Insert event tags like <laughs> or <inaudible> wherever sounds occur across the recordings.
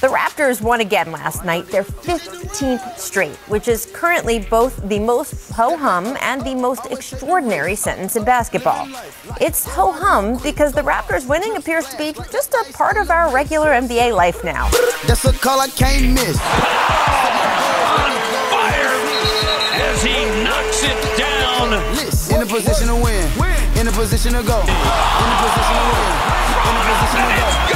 The Raptors won again last night, their 15th straight, which is currently both the most ho hum and the most extraordinary sentence in basketball. It's ho hum because the Raptors winning appears to be just a part of our regular NBA life now. That's a call I can't miss. Fire as he knocks it down. In a position to win. In a position to go. In a position to win. In a position to go.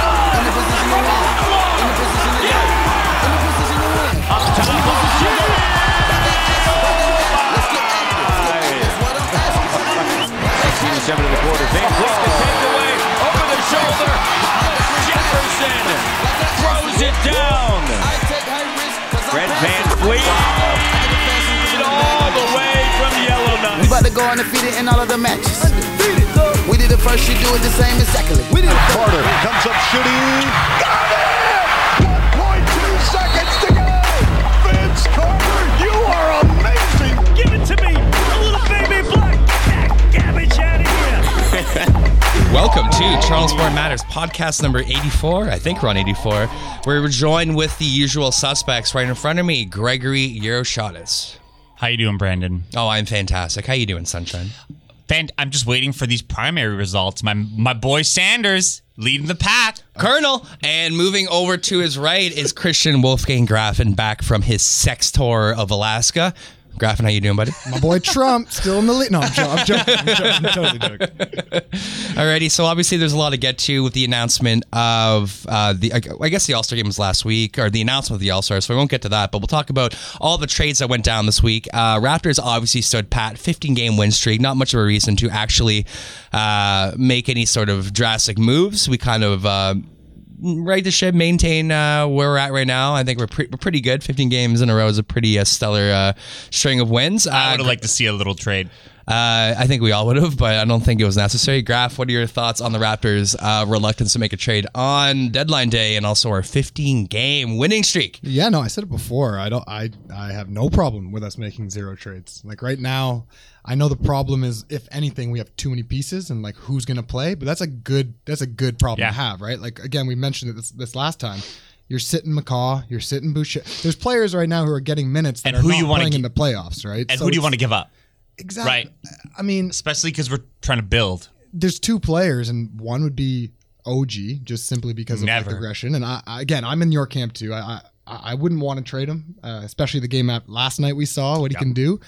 VanVleet all the way from We Yellowknife. about to go undefeated in all of the matches. We did it first, you do it the same exactly. We did it. Carter comes up shooting. Got it! 1.2 seconds to go. Vince Carter, you are amazing. Give it to me, Welcome to Charles Sport Matters podcast number 84. I think we're on 84. We're joined with the usual suspects right in front of me, Gregory Yeroshatis. How you doing, Brandon? Oh, I'm fantastic. How you doing, Sunshine? Fan- I'm just waiting for these primary results. My my boy Sanders leading the pack. Colonel. And moving over to his right is Christian Wolfgang Graffin back from his sex tour of Alaska. Graffin, how you doing, buddy? My boy Trump still in the lead. No, I'm, jo- I'm joking. I'm, joking. I'm totally joking. Alrighty, so obviously there's a lot to get to with the announcement of uh, the. I guess the All Star game was last week, or the announcement of the All Star. So we won't get to that, but we'll talk about all the trades that went down this week. Uh, Raptors obviously stood pat, 15 game win streak. Not much of a reason to actually uh, make any sort of drastic moves. We kind of. Right the ship, maintain uh, where we're at right now. I think we're, pre- we're pretty good. 15 games in a row is a pretty uh, stellar uh, string of wins. I Uh, would have liked to see a little trade. Uh, I think we all would have, but I don't think it was necessary. Graf, what are your thoughts on the Raptors' uh, reluctance to make a trade on deadline day and also our 15 game winning streak? Yeah, no, I said it before. I don't. I I have no problem with us making zero trades. Like right now, I know the problem is if anything, we have too many pieces and like who's gonna play. But that's a good. That's a good problem Yeah. to have, right? Like again, we mentioned it this, this last time. You're sitting McCaw. You're sitting Boucher. There's players right now who are getting minutes that And are who not you wanna playing in the playoffs, right? And So who do you want to give up? Exactly. Right. I mean, Especially because we're trying to build. there's two players, and one would be OG, just simply because of Never. aggression. And I, I again, I'm in your camp too. I I, I wouldn't want to trade him, uh, especially the game at last night we saw what he can do.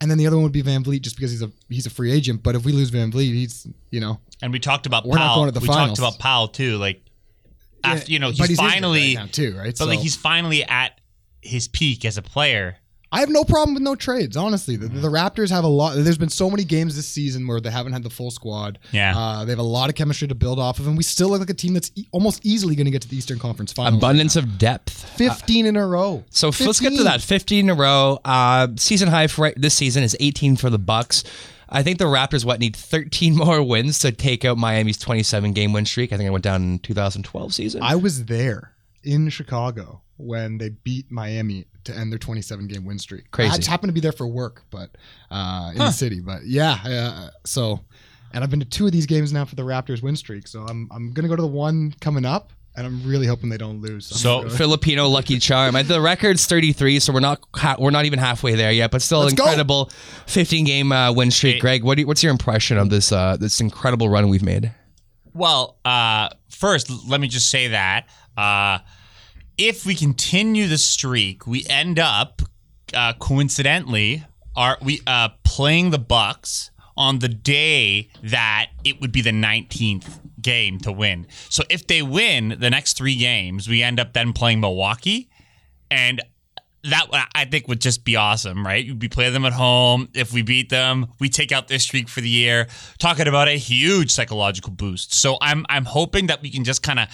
And then the other one would be VanVleet, just because he's a he's a free agent. But if we lose VanVleet, he's you know And we talked about We're not Powell. going to the we finals. talked about Powell too. Like after you know, but he's, he's finally right too, right? But like he's finally at his peak as a player. I have no problem with no trades. Honestly, the, the Raptors have a lot. There's been so many games this season where they haven't had the full squad. Yeah. uh, they have a lot of chemistry to build off of, and we still look like a team that's e- almost easily going to get to the Eastern Conference Finals. Abundance of depth. 15 in a row. So f- let's get to that. 15 in a row. Uh, season high for right, this season is 18 for the Bucks. I think the Raptors what need 13 <laughs> more wins to take out Miami's 27 game win streak. I think I went down in 2012 season. I was there in Chicago when they beat Miami to end their 27 game win streak. Crazy. I just happened to be there for work, but uh, in the city. But yeah, uh, so and I've been to two of these games now for the Raptors win streak. So I'm I'm gonna go to the one coming up, and I'm really hoping they don't lose. I'm So go- Filipino lucky charm. The record's 33, so we're not ha- we're not even halfway there yet, but still Let's go. incredible 15 game uh, win streak. Greg, what do you, what's your impression of this uh, this incredible run we've made? Well, uh, first, let me just say that uh, if we continue the streak, we end up uh, coincidentally are we uh, playing the Bucks on the day that it would be the 19th game to win. So if they win the next three games, we end up then playing Milwaukee, and that I think would just be awesome, right? We play them at home. If we beat them, we take out their streak for the year. Talking about a huge psychological boost. So I'm I'm hoping that we can just kind of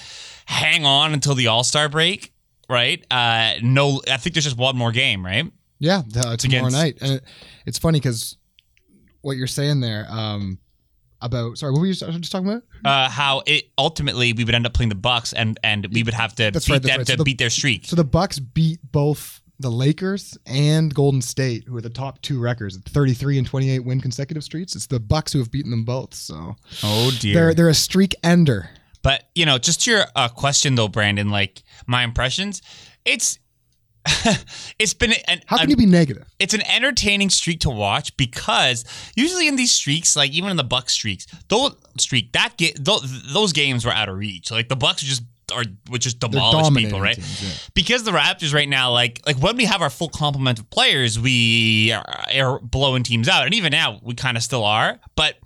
hang on until the All Star break, right? Uh, no, I think there's just one more game, right? Yeah, uh, tomorrow against- night. And it, it's funny because what you're saying there um, about sorry, what were you just talking about? Uh, how it ultimately we would end up playing the Bucks and and we would have to That's beat right, that's them right. to So the- beat their streak. So the Bucks beat both the Lakers and Golden State, who are the top two records, 33 and 28 win consecutive streaks. It's the Bucks who have beaten them both. So oh dear. they're they're a streak ender. But you know, just to your uh, question though, Brandon, like my impressions, it's <laughs> it's been an, How can an- you be negative? it's an entertaining streak to watch because usually in these streaks, like even in the Bucks streaks, those streak that get those, those games were out of reach. Like the Bucks just are would just demolish people, right? teams, yeah. Because the Raptors right now, like like when we have our full complement of players, we are, are blowing teams out, and even now we kind of still are, but.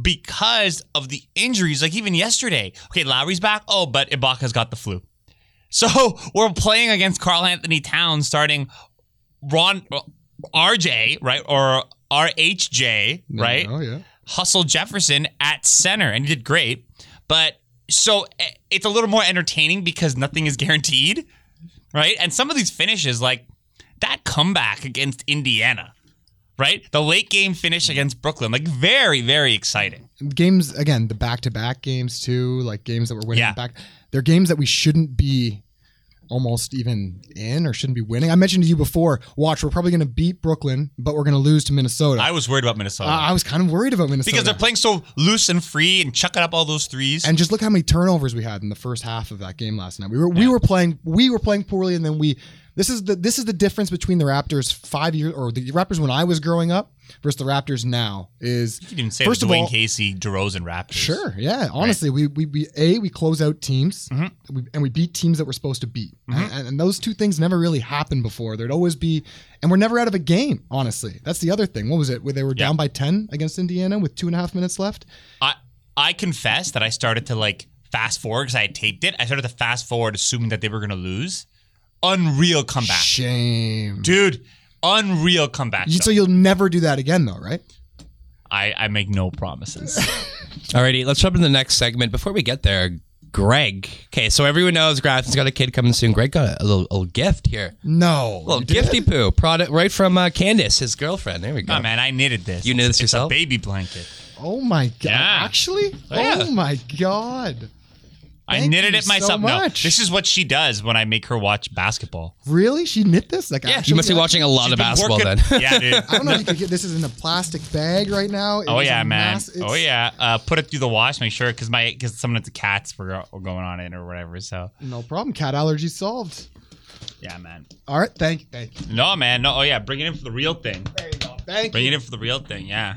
Because of the injuries, like even yesterday, okay, Lowry's back. Oh, but Ibaka's got the flu. So <laughs> we're playing against Karl-Anthony Towns starting Ron RJ, right? Or RHJ, right? Oh yeah. Hollis Jefferson at center and he did great. But so eh, it's a little more entertaining because nothing is <laughs> guaranteed, right? And some of these finishes, like that comeback against Indiana, right? The late game finish against Brooklyn, like very, very exciting. games again the back-to-back games too like games that we're winning Yeah. back they're games that we shouldn't be almost even in or shouldn't be winning i mentioned to you before watch we're probably going to beat brooklyn but we're going to lose to minnesota I was worried about Minnesota. I- I was kind of worried about minnesota because they're playing so loose and free and chucking up all those threes. and just look how many turnovers we had in the first half of that game last night we were we were playing we were playing poorly and then we this is the this is the difference between the raptors five years or the raptors when i was growing up versus the raptors now is you didn't say first the of Dwayne all Casey, DeRozan Raptors. Sure. Yeah. Honestly, we, we we a we close out teams, mm-hmm. we, and we beat teams that we're supposed to beat, mm-hmm. and, and those two things never really happened before. There'd always be, and we're never out of a game. Honestly, that's the other thing. What was it? Where they were Yeah. down by ten against Indiana with two and a half minutes left. I I confess that I started to like fast forward because I had taped it. I started to fast forward, assuming that they were going to lose. Unreal comeback, Shame, dude. Unreal comeback. You- so you'll never do that again, though, right? I I make no promises. <laughs> Alrighty, let's jump into the next segment. Before we get there, Greg. Okay, so everyone knows Grafton's got a kid coming soon. Greg got a little, little gift here. No, A little gifty poo product right from uh, Candace, his girlfriend. There we go. oh man, I knitted this. You knitted this It's- yourself? A baby blanket. Oh my god! Yeah. Actually, Yeah. oh my god! I Thank knitted it myself. so No, this is what she does when I make her watch basketball. Really? She knit this? Like, Yeah, you must be watching a lot of basketball working- then. <laughs> Yeah, dude. I don't know if you could get this is in a plastic bag right now. It Oh yeah, man. mass- oh yeah. Uh, put it through the wash. Make sure because my because some of the cats were, were going on it or whatever. So No problem. Cat allergy solved. yeah, man. All right. Thank you. Thank you. No, man. No. Oh yeah. Bring it in for the real thing. There you go. Thank Bring you. it in for the real thing. Yeah.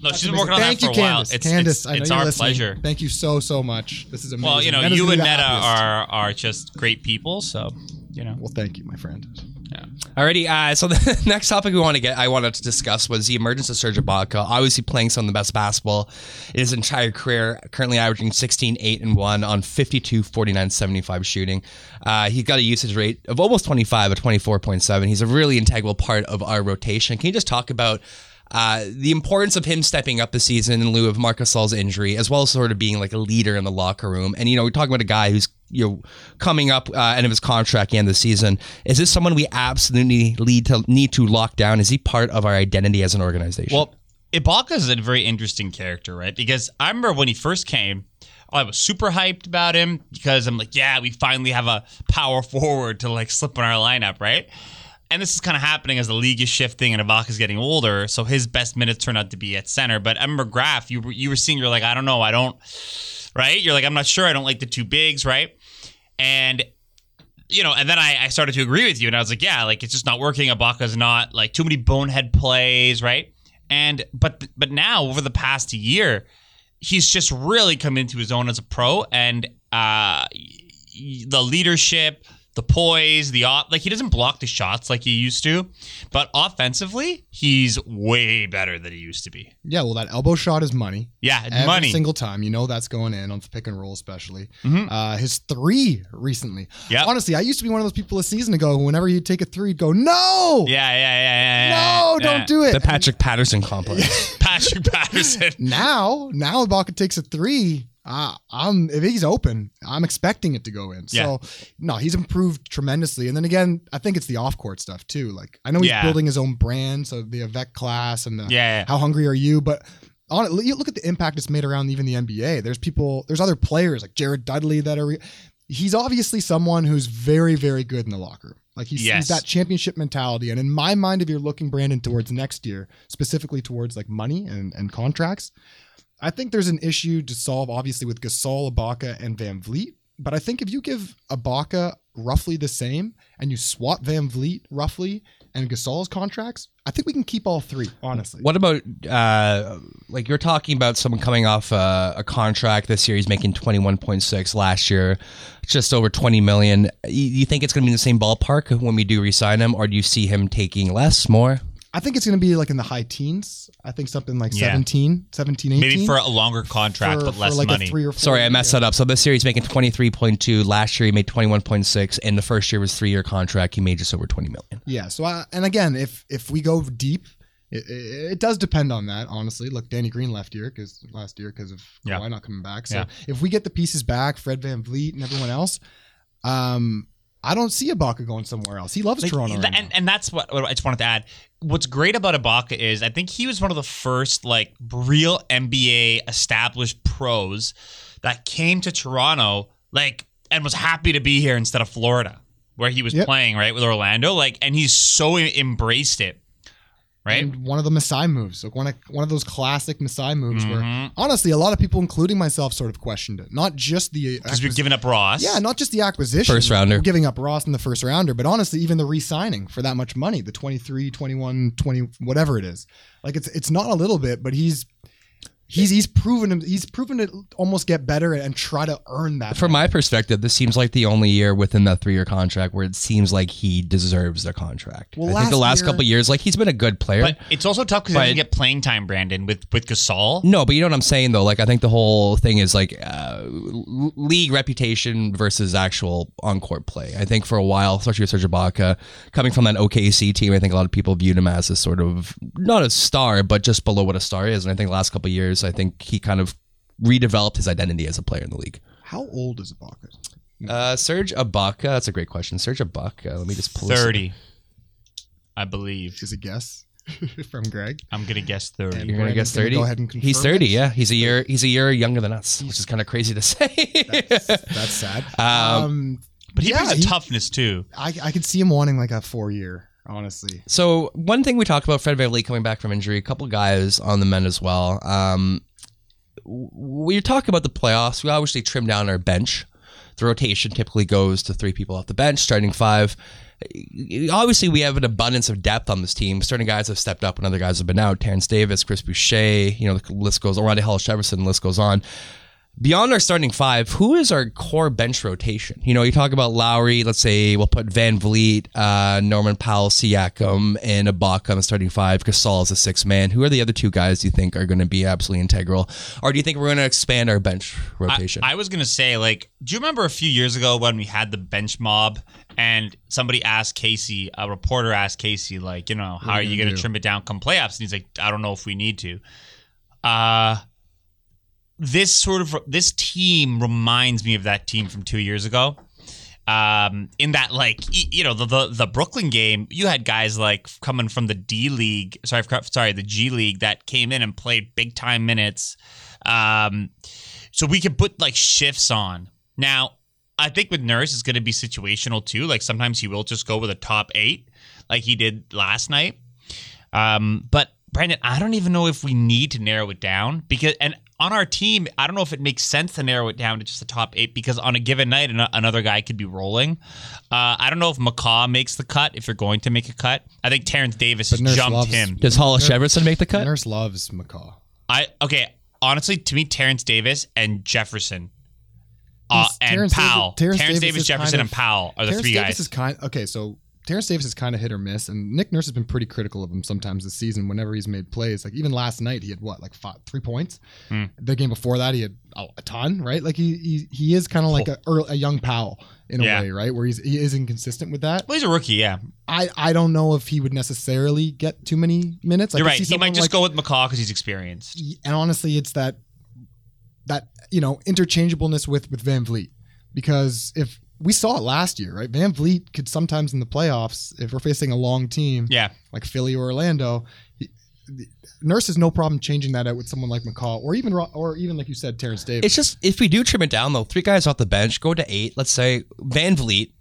No, That's she's been amazing. working on Thank that for you, a while. Candace. It's Candace, it's, I know it's you're our listening. pleasure. Thank you so so much. This is amazing. Well, you know, That is you and be the Meta happiest. are are just great people. So you know. Well, thank you, my friend. Yeah. Alrighty, uh, so <laughs> the next topic we want to get, I wanted to discuss was the emergence of Serge Ibaka. Obviously, playing some of the best basketball in his entire career. Currently averaging 16, 8, and 1 on 52, 49, 75 shooting. Uh, he got a usage rate of almost 25 at 24.7. He's a really integral part of our rotation. Can you just talk about uh, the importance of him stepping up the season in lieu of Marcus Gasol's injury, as well as sort of being like a leader in the locker room? And you know, we're talking about a guy who's you know coming up uh, end of his contract, end of the season. Is this someone we absolutely need to need to lock down? Is he part of our identity as an organization? Well, Ibaka is a very interesting character, right? Because I remember when he first came, I was super hyped about him because I'm like, yeah, we finally have a power forward to like slip in our lineup, right? And this is kind of happening as the league is shifting and Ibaka's getting older, so his best minutes turn out to be at center. But I remember Graf, you were you were seeing, you're like, I don't know, I don't, right? You're like, I'm not sure, I don't like the two bigs, right? And you know, and then I, I started to agree with you, and I was like, yeah, like it's just not working. Ibaka's not like too many bonehead plays, right? And but but now over the past year, he's just really come into his own as a pro, and uh, the leadership, the poise, the op, like he doesn't block the shots like he used to, but offensively, he's way better than he used to be. Yeah, well, that elbow shot is money. Yeah, Every money. single time, you know that's going in on the pick and roll, especially. Mhm. Uh, his three recently. Yep. Honestly, I used to be one of those people a season ago. Whenever he'd take a three, he'd go, "No, Yeah, yeah, yeah, yeah. no, yeah, don't yeah. do it." The Patrick Patterson complex. <laughs> Patrick Patterson. now, now Ibaka takes a three. Uh, I'm if he's open, I'm expecting it to go in. So no, he's improved tremendously. And then again, I think it's the off court stuff too. Like I know he's Yeah. building his own brand, so the Avec class and the Yeah, yeah. how hungry are you? But on it, look at the impact it's made around even the NBA. There's people, there's other players like Jared Dudley that are. He's obviously someone who's very, very good in the locker room. Like he Yes. sees that championship mentality. And in my mind, if you're looking Brandon towards next year, specifically towards like money and, and contracts, I think there's an issue to solve, obviously, with Gasol, Ibaka, and VanVleet. But I think if you give Ibaka roughly the same and you swap VanVleet roughly and Gasol's contracts, I think we can keep all three, honestly. What about uh, like you're talking about someone coming off a, a contract this year? He's making twenty one point six last year, just over twenty million. You, you think it's going to be in the same ballpark when we do resign him, or do you see him taking less, more? I think it's going to be like in the high teens. I think something like Yeah. 17, 17, 18. Maybe for a longer contract, For- but for less like a money. three or four Sorry, I year- messed that up. So this year he's making twenty three point two. Last year he made twenty one point six, and the first year was three year contract. He made just over twenty million. Yeah. So, I, and again, if if we go deep, it, it, it does depend on that. Honestly, look, Danny Green left here because last year because of Yeah. why not coming back. So Yeah. if we get the pieces back, Fred VanVleet and everyone else, um, I don't see Ibaka going somewhere else. He loves Like, Toronto. right and, and that's what, what I just wanted to add. What's great about Ibaka is I think he was one of the first like real NBA established pros that came to Toronto like and was happy to be here instead of Florida where he was Yep. playing right with Orlando like and he's so embraced it. Right? And one of the Masai moves, like one of one of those classic Masai moves, Mhm. where honestly, a lot of people, including myself, sort of questioned it. Not just the Because we've acquis- given up Ross. Yeah, not just the acquisition. First rounder. We're giving up Ross in the first rounder, but honestly, even the re-signing for that much money, the 23, 21, 20, whatever it is. Like it's it's not a little bit, but he's he's he's proven him he's proven to almost get better and try to earn that. From my perspective, this seems like the only year within that three year contract where it seems like he deserves the contract. Well, I think the last last year- couple years, like he's been a good player. But it's also tough because he doesn't get playing time, Brandon, with with Gasol. No, but you know what I'm saying though. Like I think the whole thing is like uh, league reputation versus actual on court play. I think for a while, especially with Serge Ibaka coming from that OKC team, I think a lot of people viewed him as a sort of not a star, but just below what a star is. And I think the last couple of years, I think he kind of redeveloped his identity as a player in the league. How old is Ibaka? Uh, Serge Ibaka, that's a great question. Serge Ibaka, let me just pull this. Thirty, I believe. Is a guess <laughs> from Greg. I'm gonna guess thirty. And You're gonna guess thirty. go ahead and confirm he's thirty. it? Yeah, he's a year. He's a year younger than us, which is kind of crazy to <laughs> say. That's sad. Um, Um, But he yeah, brings a he- toughness too. I I could see him wanting like a four year, honestly. So one thing we talked about Fred VanVleet coming back from injury, a couple guys on the men as well. Um, we talk about the playoffs. We obviously trim down our bench. The rotation typically goes to three people off the bench, starting five. Obviously, we have an abundance of depth on this team. Certain guys have stepped up, and other guys have been out. Terrence Davis, Chris Boucher, you know, the list goes. Rondae Hollis Jefferson, the list goes on. Beyond our starting five, who is our core bench rotation? You know, you talk about Lowry. Let's say we'll put VanVleet, uh, Norman Powell, Siakam, and Ibaka on the starting five. Gasol is a six man. Who are the other two guys you think are going to be absolutely integral, or do you think we're going to expand our bench rotation? I, I was gonna say, like, do you remember a few years ago when we had the bench mob and somebody asked Casey, a reporter asked Casey, like, you know, how are are you you gonna gonna trim it down come playoffs? And he's like, I don't know if we need to. Uh this sort of this team reminds me of that team from two years ago. Um, in that, like, you know, the, the the Brooklyn game, you had guys like coming from the D League, sorry, sorry, the G League that came in and played big time minutes. Um, so we could put like shifts on. Now, I think with Nurse, it's going to be situational too. Like sometimes he will just go with a top eight, like he did last night. Um, but Brandon, I don't even know if we need to narrow it down because, and on our team, I don't know if it makes sense to narrow it down to just the top eight because on a given night, another guy could be rolling. Uh, I don't know if McCaw makes the cut if you're going to make a cut. I think Terrence Davis But Nurse jumped loves- him. Does Hollis Jefferson make the cut? Nurse loves McCaw. I okay. honestly, to me, Terrence Davis and Jefferson. Uh, He's- and Terrence Davis- Powell. Terrence Terrence, Davis Davis, is Jefferson, kind and Powell are the Terrence three Davis guys. is kind. Okay, so Terrence Davis is kind of hit or miss, and Nick Nurse has been pretty critical of him sometimes this season. Whenever he's made plays, like even last night, he had what like five, three points. Hmm. The game before that, he had a, a ton, right? Like he he, he is kind of like a, a young Powell in a way, right? Where he's he is inconsistent with that. well, he's a rookie, yeah. I I don't know if he would necessarily get too many minutes. I You're right. He might just like- go with McCaw because he's experienced. and honestly, it's that that you know interchangeableness with with VanVleet because if we saw it last year, right? VanVleet could sometimes in the playoffs, if we're facing a long team, Yeah. like Philly or Orlando, he, Nurse has no problem changing that out with someone like McCaw or even or even like you said, Terrence Davis. It's just if we do trim it down though, three guys off the bench, go to eight. Let's say VanVleet,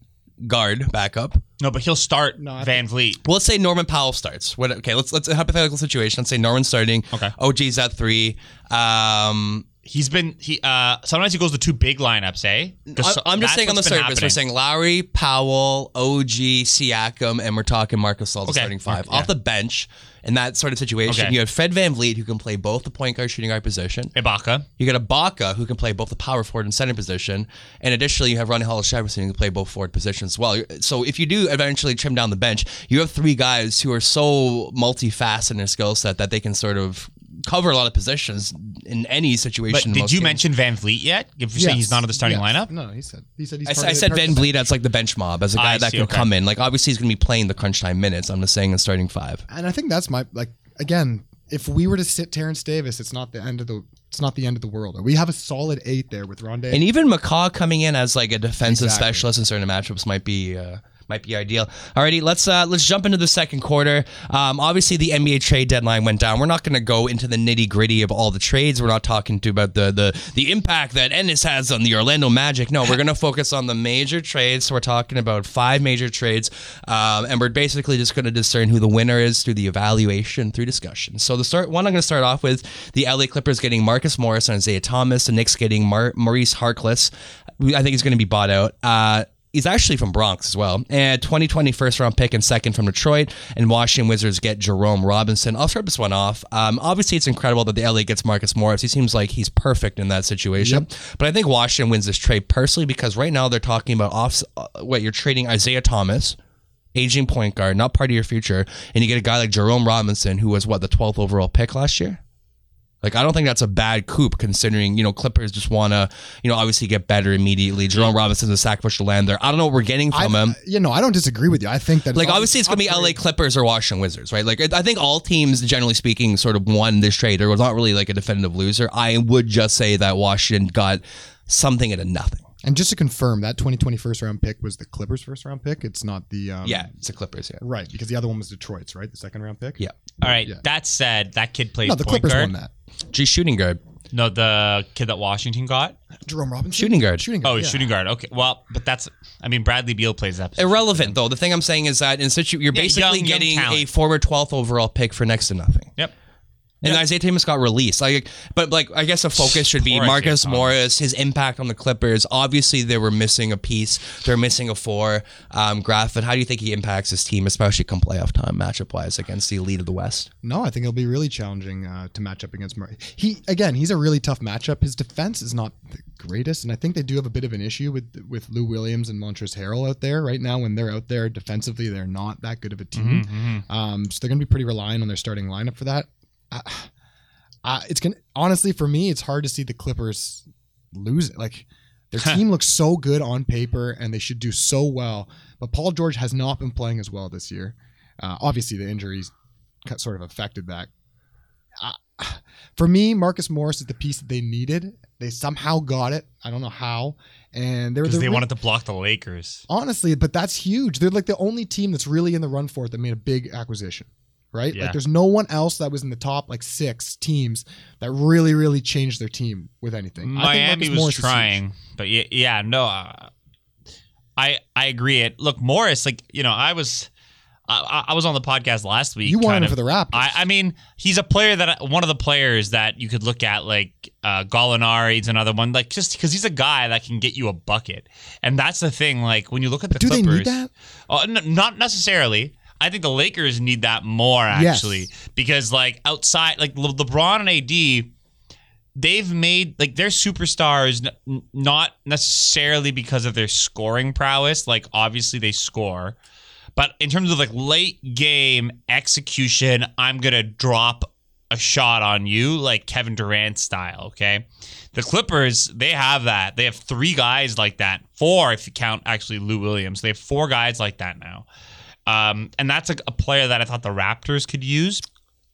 guard, backup. No, but he'll start No, VanVleet. Well, let's say Norman Powell starts. What? Okay, let's let's a hypothetical situation. Let's say Norman's starting. Okay. OG's at three. Um, He's been he uh sometimes he goes to two big lineups, eh? I- I'm just saying on the surface, we're saying Lowry, Powell, OG, Siakam, and we're talking Marcus Gasol, Okay. starting five. Yeah. Off the bench, in that sort of situation, Okay. you have Fred VanVleet, who can play both the point guard, shooting guard position. Ibaka. You got Ibaka, who can play both the power forward and center position. And additionally, you have Rondae Hollis Jefferson, who can play both forward positions as well. So if you do eventually trim down the bench, you have three guys who are so multifaceted in their skill set that they can sort of cover a lot of positions in any situation. in did you games. mention Van Vliet yet? If you're saying he's not in the starting Yes. lineup? No, he said he said he's I, part I of said Van the- Vliet as like the bench mob, as a guy I that see, can okay. come in. Like obviously he's going to be playing the crunch time minutes. I'm just saying in starting five. And I think that's my like again, if we were to sit Terrence Davis, it's not the end of the it's not the end of the world. We have a solid eight there with Rondae. And even McCaw coming in as like a defensive Exactly. specialist in certain matchups might be uh, might be ideal. Alrighty, let's uh, let's jump into the second quarter. Um, obviously, the NBA trade deadline went down. We're not going to go into the nitty gritty of all the trades. We're not talking to about the the the impact that Ennis has on the Orlando Magic. No, we're going <laughs> to focus on the major trades. So we're talking about five major trades, um, and we're basically just going to discern who the winner is through the evaluation, through discussion. So the start one I'm going to start off with the LA Clippers getting Marcus Morris and Isaiah Thomas. The Knicks getting Mar- Maurice Harkless. I think he's going to be bought out. Uh, He's actually from Bronx as well. And 2020 first round pick and second from Detroit. And Washington Wizards get Jerome Robinson. I'll start this one off. Um, obviously, it's incredible that the LA gets Marcus Morris. He seems like he's perfect in that situation. But I think Washington wins this trade personally because right now they're talking about off. Uh, what you're trading Isaiah Thomas, aging point guard, not part of your future, and you get a guy like Jerome Robinson, who was what the 12th overall pick last year. Like I don't think that's a bad coup considering you know Clippers just want to you know obviously get better immediately. Jerome Robinson's a sacrificial land there. I don't know what we're getting I, from him. you know, I don't disagree with you. I think that Like obviously it's gonna be LA Clippers or Washington Wizards, right? Like I think all teams, generally speaking, sort of won this trade. There was not really like a definitive loser. I would just say that Washington got something at a nothing. And just to confirm, that 2020 first round pick was the Clippers' first round pick. It's not the um, Yeah, it's the Clippers. Yeah, right because the other one was Detroit's, right? The second round pick. yeah. All right. Yeah. That said, that kid plays No, the point Clippers guard. won that. G shooting guard, No, the kid that Washington got. Jerome Robinson, shooting guard. shooting Oh, guard. he's yeah. shooting guard. Okay. Well, but that's. I mean, Bradley Beal plays that. position. Irrelevant though. The thing I'm saying is that in situ, you're Yeah, basically young- young getting a former 12th overall pick for next to nothing. Yep. And Isaiah Thomas got released. Like, but like, I guess the focus should be Marcus. Morris, his impact on the Clippers. Obviously, they were missing a piece. They're missing a four. Um, Graffin, how do you think he impacts his team, especially come playoff time, matchup wise, against the elite of the West? No, I think it'll be really challenging uh, to match up against Murray. He again, he's a really tough matchup. His defense is not the greatest, and I think they do have a bit of an issue with with Lou Williams and Montrezl Harrell out there right now. When they're out there defensively, they're not that good of a team. Mm-hmm, Um, so they're going to be pretty reliant on their starting lineup for that. Uh, uh, it's gonna honestly for me, it's hard to see the Clippers lose it. Like their team looks so good on paper, and they should do so well. But Paul George has not been playing as well this year. Uh, obviously, the injuries sort of affected that. Uh, <sighs> for me, Marcus Morris is the piece that they needed. They somehow got it. I don't know how. And they were Because the they re- wanted to block the Lakers. honestly, but that's huge. They're like the only team that's really in the run for it that made a big acquisition, right? Yeah. Like there's no one else that was in the top like six teams that really, really changed their team with anything. I think Miami was trying, but yeah, yeah, no, uh, I I agree. It look Morris, like you know, I was. I, I was on the podcast last week. You wanted him of- for the Raptors. I, I mean, he's a player that one of the players that you could look at, like uh, Gallinari's another one, like just because he's a guy that can get you a bucket, and that's the thing. Like when you look at the Do they Clippers, need that? Oh, n- not necessarily. I think the Lakers need that more Yes. actually because like outside, like Le- LeBron and AD, they've made like their superstars n- not necessarily because of their scoring prowess. Like obviously they score, but in terms of like late game execution, I'm gonna drop a shot on you like Kevin Durant style. Okay, the Clippers they have that. They have three guys like that. Four if you count actually Lou Williams. They have four guys like that now. Um, and that's a, a player that I thought the Raptors could use.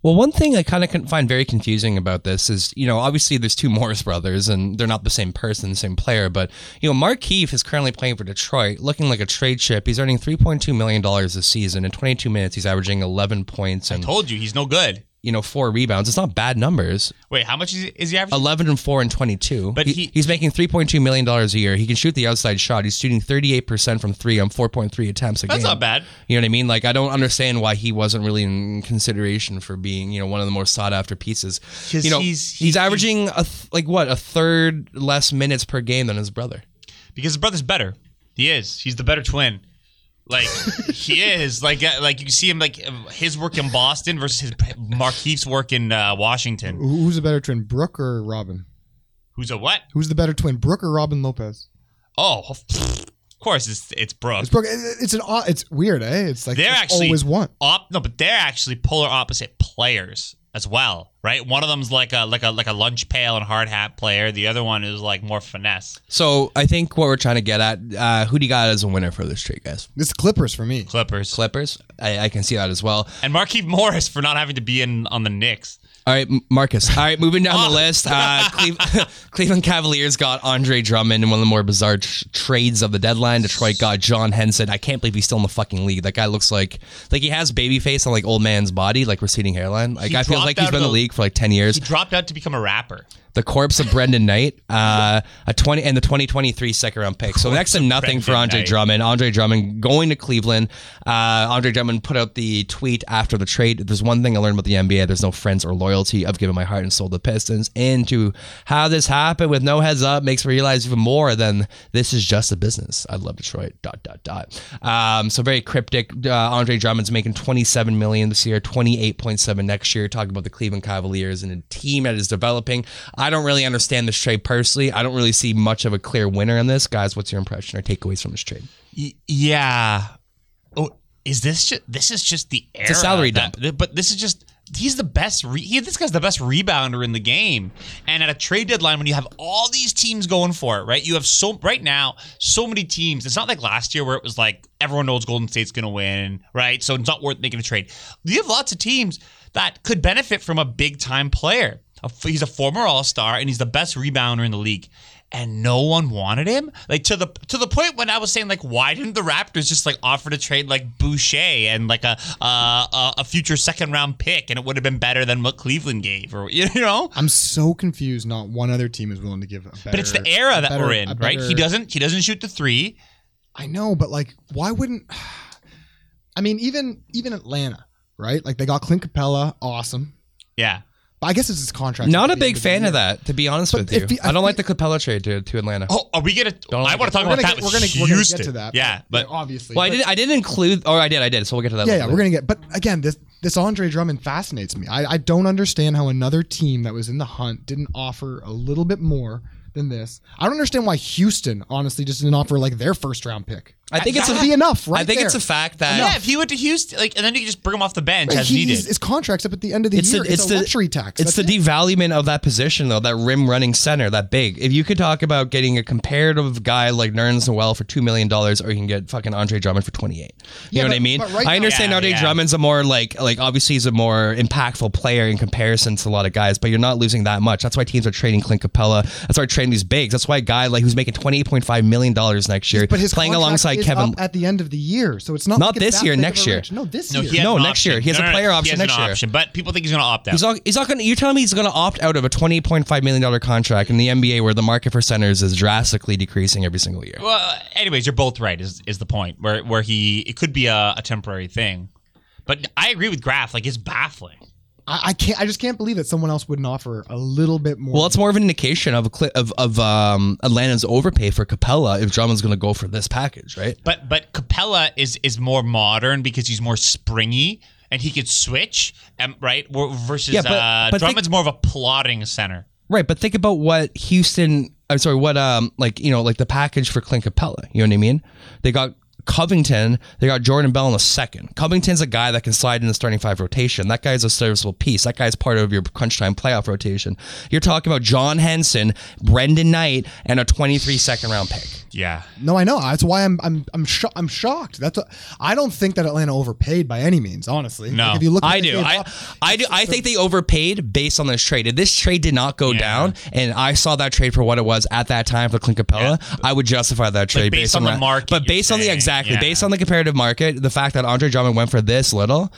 Well, one thing I kind of find very confusing about this is, you know, obviously there's two <laughs> Morris brothers and they're not the same person, the same player, but, you know, Markieff is currently playing for Detroit, looking like a trade chip. He's earning $3.2 million this season. In 22 minutes, he's averaging 11 points and, I Told you he's no good. You know, four rebounds. It's not bad numbers. Wait, how much is, is he averaging? 11 and 4 and 22. But He- he- he's making $3.2 million a year. He can shoot the outside shot. He's shooting 38% from three on 4.3 attempts a That's game. not bad. You know what I mean? Like, I don't understand why he wasn't really in consideration for being, you know, one of the more sought after pieces. You know, he's- he's, he- averaging a th- like what a third less minutes per game than his brother. because his brother's better. He is. He's the better twin. Like he is. Like uh, like you see him like his work in Boston versus his Markieff's work in uh, Washington. Who's a better twin, Brooke or Robin? Who's a what? Who's the better twin, Brooke or Robin Lopez? Oh, of course it's it's Brooke. It's Brooke. It's an. It's weird, eh? It's like they're it's actually always one. Op, no, but they're actually polar opposite players as well, right? One of them's like a like a like a lunch pail and hard hat player. The other one is like more finesse. So I think what we're trying to get at, uh, who do you got as a winner for this trade, guys? It's Clippers for me. Clippers. Clippers. I, I can see that as well. And Markieff Morris for not having to be in on the Knicks. All right, Marcus. All right, moving down the <laughs> list. Uh, Cleve- <laughs> Cleveland Cavaliers got Andre Drummond in one of the more bizarre tr- trades of the deadline. Detroit got John Henson. I can't believe he's still in the fucking league. That guy looks like like he has baby face and like old man's body, like receding hairline. Like He I feel dropped like he's out been in of the the- league for like ten years. He dropped out to become a rapper. The corpse of Brandon Knight, uh, a twenty and the twenty twenty three second round pick. So next to nothing for Andre Knight. Drummond. Andre Drummond going to Cleveland. Uh, Andre Drummond put out the tweet after the trade. There's one thing I learned about the NBA: there's no friends or loyalty. I've given my heart and soul to the Pistons, and to have this happen with no heads up makes me realize even more than this is just a business. I love Detroit. Dot dot dot. Um, so very cryptic. Uh, Andre Drummond's making 27 million this year, 28.7 next year. Talking about the Cleveland Cavaliers and a team that is developing. I don't really understand this trade personally. I don't really see much of a clear winner in this, guys. What's your impression or takeaways from this trade? Y- yeah. Oh, is this just this is just the era? a salary that- But this is just he's the best. Re- he, this guy's the best rebounder in the game. And at a trade deadline, when you have all these teams going for it, right? You have so right now so many teams. It's not like last year where it was like everyone knows Golden State's going to win, right? So it's not worth making a trade. You have lots of teams that could benefit from a big time player. He's a former All Star and he's the best rebounder in the league. And no one wanted him, like to the to the point when I was saying, like, why didn't the Raptors just like offer to trade like Boucher and like a uh, a, a future second round pick, and it would have been better than what Cleveland gave, or <laughs> you know? I'm so confused. Not one other team is willing to give a better. But it's the era that better- we're in, a right? He doesn't he doesn't shoot the three. I know, but like, why wouldn't? <sighs> I mean, even even Atlanta, right? Like they got Clint Capela, awesome. Yeah. But I guess it's his contract. Not a big fan year. of that, to be honest But with you. if he- I don't like the Capela trade to, to Atlanta. Oh, are we gonna? Don't I like want it. to talk We're about gonna that get, with we're gonna, we're gonna get to that. Yeah, but obviously. Well, I but- didn't. I didn't include. Oh, I did. I did. So we'll get to that. yeah, later. yeah, we're gonna get. But again, this this Andre Drummond fascinates me. I, I don't understand how another team that was in the hunt didn't offer a little bit more than this. I don't understand why Houston honestly just didn't offer like their first round pick. I think it's That a, be enough, right I think it's there. a fact that yeah, if he went to Houston, like, and then you can just bring him off the bench as He- needed. his contract's up at the end of the it's year. the it's, it's a the luxury tax. It's That's the it. devaluement of that position though, that rim running center, that big. If you could talk about getting a comparative guy like Nerlens Noel for two million dollars, or you can get fucking Andre Drummond for twenty eight. You Yeah, know what I mean? but right I understand Yeah, Andre yeah. Drummond's a more like like obviously he's a more impactful player in comparison to a lot of guys, but you're not losing that much. That's why teams are trading Clint Capela. That's why they're trading these bigs. That's why a guy like who's making twenty eight point five million dollars next year, but his playing contract alongside is Kevin. up at the end of the year, so it's not Not like it's this that year, big of next a year. range. No, this no, year. he has No, an next option. year. He has a No, no, no, player option He has next an year. option, but people think he's going to opt out. He's not, he's not going to. You're telling me he's going to opt out of a twenty eight point five million dollar contract in the NBA, where the market for centers is drastically decreasing every single year. Well, anyways, you're both right. Is is the point where where he it could be a, a temporary thing, but I agree with Graf. Like it's baffling. I, I can't. I just can't believe that someone else wouldn't offer a little bit more. Well, it's more of an indication of a cli of of um, Atlanta's overpay for Capela if Drummond's going to go for this package, right? But but Capela is is more modern because he's more springy and he could switch, um, right? Versus Yeah, but- uh, but think- Drummond's more of a plotting center. Right, but think about what Houston. I'm sorry, what um like you know like the package for Clint Capela. You know what I mean? They got Covington. They got Jordan Bell in the second. Covington's a guy that can slide in the starting five rotation. That guy's a serviceable piece. That guy's part of your crunch time playoff rotation. You're talking about John Henson, Brandon Knight, and a 23 second round pick. Yeah. No, I know. That's why I'm I'm I'm, sho- I'm shocked. That's a, I don't think that Atlanta overpaid by any means. Honestly, No. Like, if you look, at I the do. game, I, I do. I think they overpaid based on this trade. If this trade did not go down, and I saw that trade for what it was at that time for Clint Capela, I would justify that trade based on the that. market, But you're based on the saying, exactly yeah. based on the comparative market, the fact that Andre Drummond went for this little,